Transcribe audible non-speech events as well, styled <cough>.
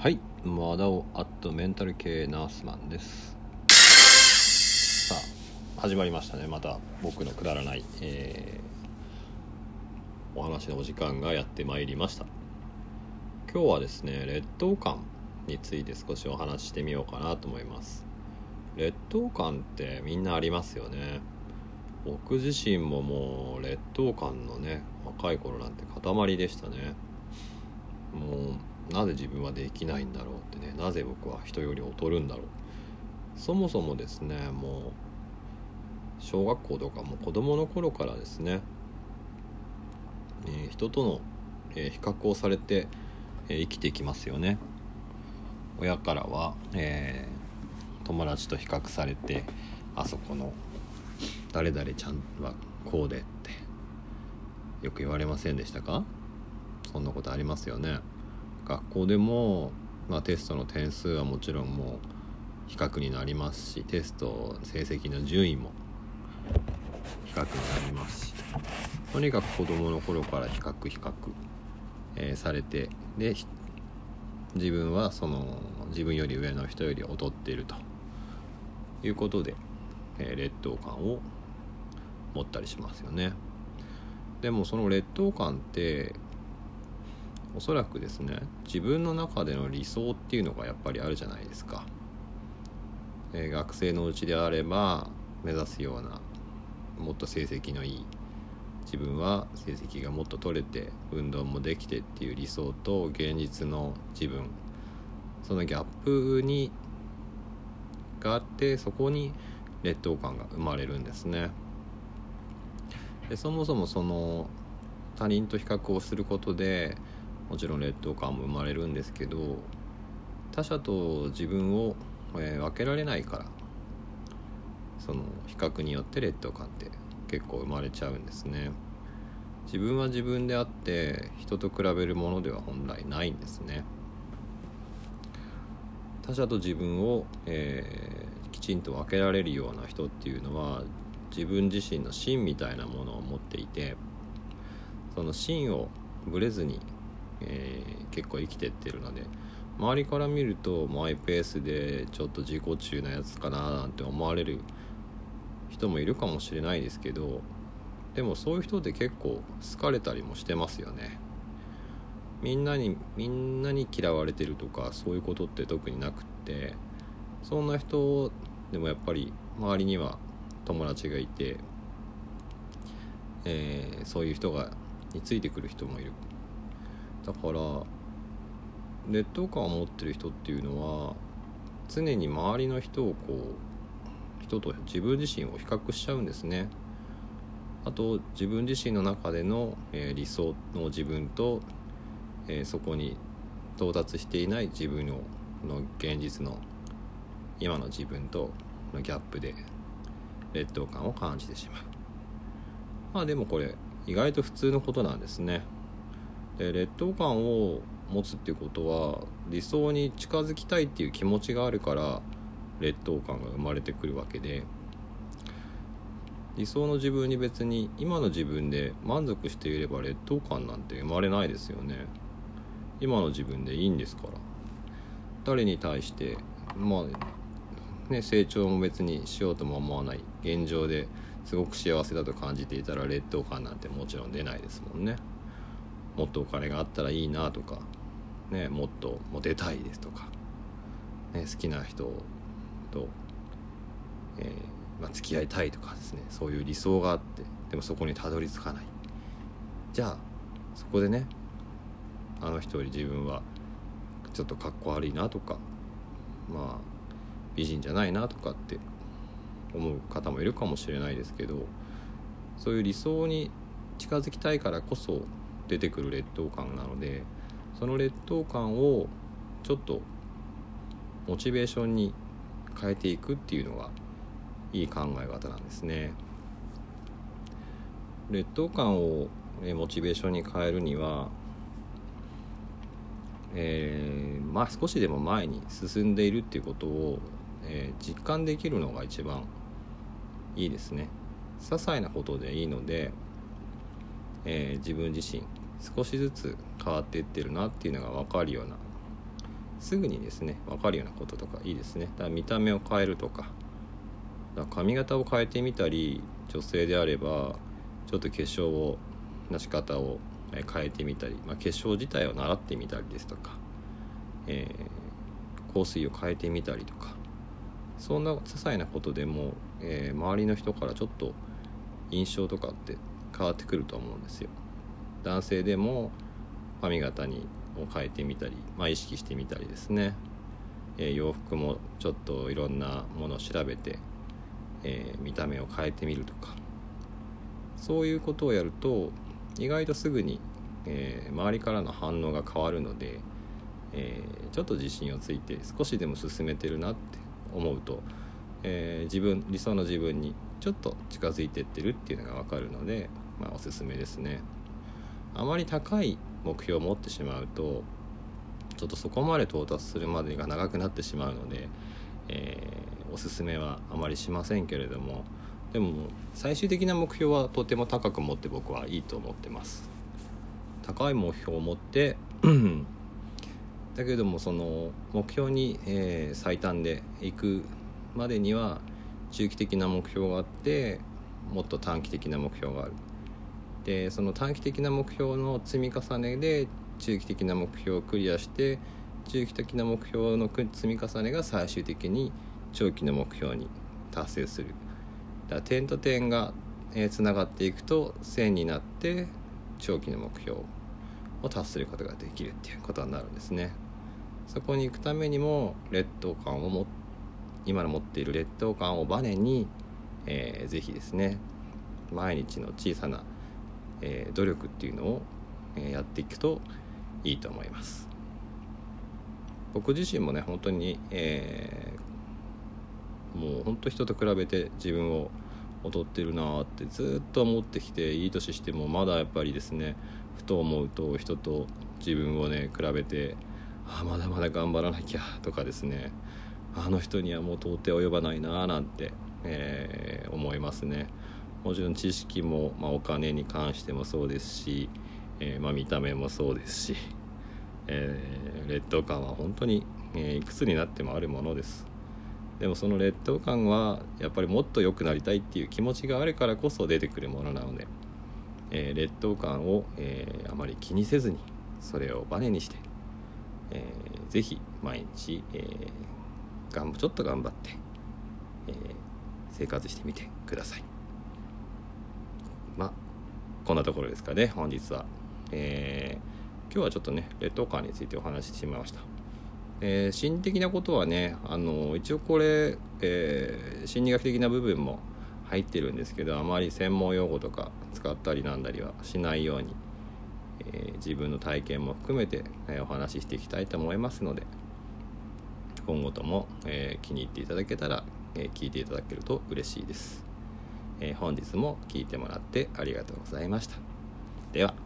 はいマダオアットメンタル系ナースマンです。さあ始まりましたね。また僕のくだらない、えー、お話のお時間がやってまいりました。今日はですね劣等感について少しお話ししてみようかなと思います。劣等感ってみんなありますよね。僕自身ももう劣等感のね若い頃なんて塊でしたね。もうなぜ自分はできないんだろうってねなぜ僕は人より劣るんだろう。そもそもですねもう小学校とかも子供の頃からですね、えー、人との、えー、比較をされて、えー、生きていきますよね。親からは、え友達と比較されてあそこの誰々ちゃんはこうでってよく言われませんでしたか？そんなことありますよね。学校でも、まあ、テストの点数はもちろんもう比較になりますしテスト成績の順位も比較になりますしとにかく子どもの頃から比較比較、えー、されてで自分はその自分より上の人より劣っているということで、えー、劣等感を持ったりしますよね。でもその劣等感っておそらくですね自分の中での理想っていうのがやっぱりあるじゃないですか、えー、学生のうちであれば目指すようなもっと成績のいい自分は成績がもっと取れて運動もできてっていう理想と現実の自分。そのギャップにがあってそこに劣等感が生まれるんですね。でそもそもその他人と比較をすることでもちろん劣等感も生まれるんですけど他者と自分を、えー、分けられないからその比較によって劣等感って結構生まれちゃうんですね。自分は自分であって人と比べるものでは本来ないんですね。他者と自分を、えー、きちんと分けられるような人っていうのは自分自身の芯みたいなものを持っていてその芯をぶれずにえー、結構生きてってるので周りから見るとマイペースでちょっと自己中なやつかななんて思われる人もいるかもしれないですけどでもそういう人って結構好かれたりもしてますよね。みんなにみんなに嫌われてるとかそういうことって特になくってそんな人でもやっぱり周りには友達がいて、えー、そういう人がについてくる人もいる。だから劣等感を持ってる人っていうのは常に周りの人をこう人と自分自身を比較しちゃうんですね。あと自分自身の中での、えー、理想の自分と、えー、そこに到達していない自分のの現実の今の自分とのギャップで劣等感を感じてしまう。まあでもこれ意外と普通のことなんですね。で劣等感を持つっていうことは理想に近づきたいっていう気持ちがあるから劣等感が生まれてくるわけで理想の自分に別に今の自分で満足していれば劣等感なんて生まれないですよね。今の自分でいいんですから。誰に対してまあね成長も別にしようとも思わない。現状ですごく幸せだと感じていたら劣等感なんてもちろん出ないですもんね。もっとお金があったらいいなとか、ね、もっとモテたいですとか、ね、好きな人と、えー、まあ、付き合いたいとかですねそういう理想があってでもそこにたどり着かない。じゃあそこでねあの人より自分はちょっとかっこ悪いなとかまあ美人じゃないなとかって思う方もいるかもしれないですけどそういう理想に近づきたいからこそ出てくる劣等感なのでその劣等感をちょっとモチベーションに変えていくっていうのがいい考え方なんですね。劣等感をモチベーションに変えるには、えー、まあ少しでも前に進んでいるっていうことを、えー、実感できるのが一番いいですね。些細なことでいいので、えー、自分自身少しずつ変わっていってるなっていうのが分かるようなすぐにですね分かるようなこととかいいですねだから見た目を変えるとかだから髪型を変えてみたり女性であればちょっと化粧をなし方を変えてみたり、まあ、化粧自体を習ってみたりですとか、えー、香水を変えてみたりとかそんな些細なことでも、えー、周りの人からちょっと印象とかって変わってくると思うんですよ。男性でも髪型にを変えてみたり、まあ、意識してみたりですね、えー、洋服もちょっといろんなものを調べて、えー、見た目を変えてみるとかそういうことをやると意外とすぐに、えー、周りからの反応が変わるので、え、ちょっと自信をついて少しでも進めてるなって思うと、え、自分理想の自分にちょっと近づいてってるっていうのが分かるので、まあ、おすすめですね。あまり高い目標を持ってしまうとちょっとそこまで到達するまでが長くなってしまうので、えー、おすすめはあまりしませんけれどもでも最終的な目標はとても高く持って僕はいいと思ってます。高い目標を持って <clears throat> だけどもその目標に、えー、最短で行くまでには中期的な目標があってもっと短期的な目標がある。でその短期的な目標の積み重ねで中期的な目標をクリアして中期的な目標の積み重ねが最終的に長期の目標に達成する。だ点と点がつながっていくと線になって長期の目標を達することができるっていうことになるんですね。そこに行くためにも劣等感をも今の持っている劣等感をバネに、えー、ぜひですね毎日の小さな、えー、努力っていうのを、え、やっていくといいと思います。僕自身もね本当に、えもう本当人と比べて自分を劣ってるなってずっと思ってきていい年してもまだやっぱりですねふと思うと人と自分をね比べてあまだまだ頑張らなきゃとかですねあの人にはもう到底及ばないななんて、えー、思いますね。もちろん知識も、まあ、お金に関してもそうですし、えー、まあ、見た目もそうですし、えー、劣等感は本当に、えいくつになってもあるものです。でもその劣等感はやっぱりもっと良くなりたいっていう気持ちがあるからこそ出てくるものなので、えー、劣等感を、えー、あまり気にせずにそれをバネにして、えー、ぜひ毎日、えー、がんちょっと頑張って、えー、生活してみてください。こんなところですかね本日は、えー、今日はちょっとね劣等感についてお話ししてみました。えー、心的なことはねあの一応これ、えー、心理学的な部分も入ってるんですけどあまり専門用語とか使ったりなんだりはしないように、えー、自分の体験も含めて、えお話ししていきたいと思いますので今後とも、え気に入っていただけたら、え聞いていただけると嬉しいです、え本日も聞いてもらってありがとうございました。では。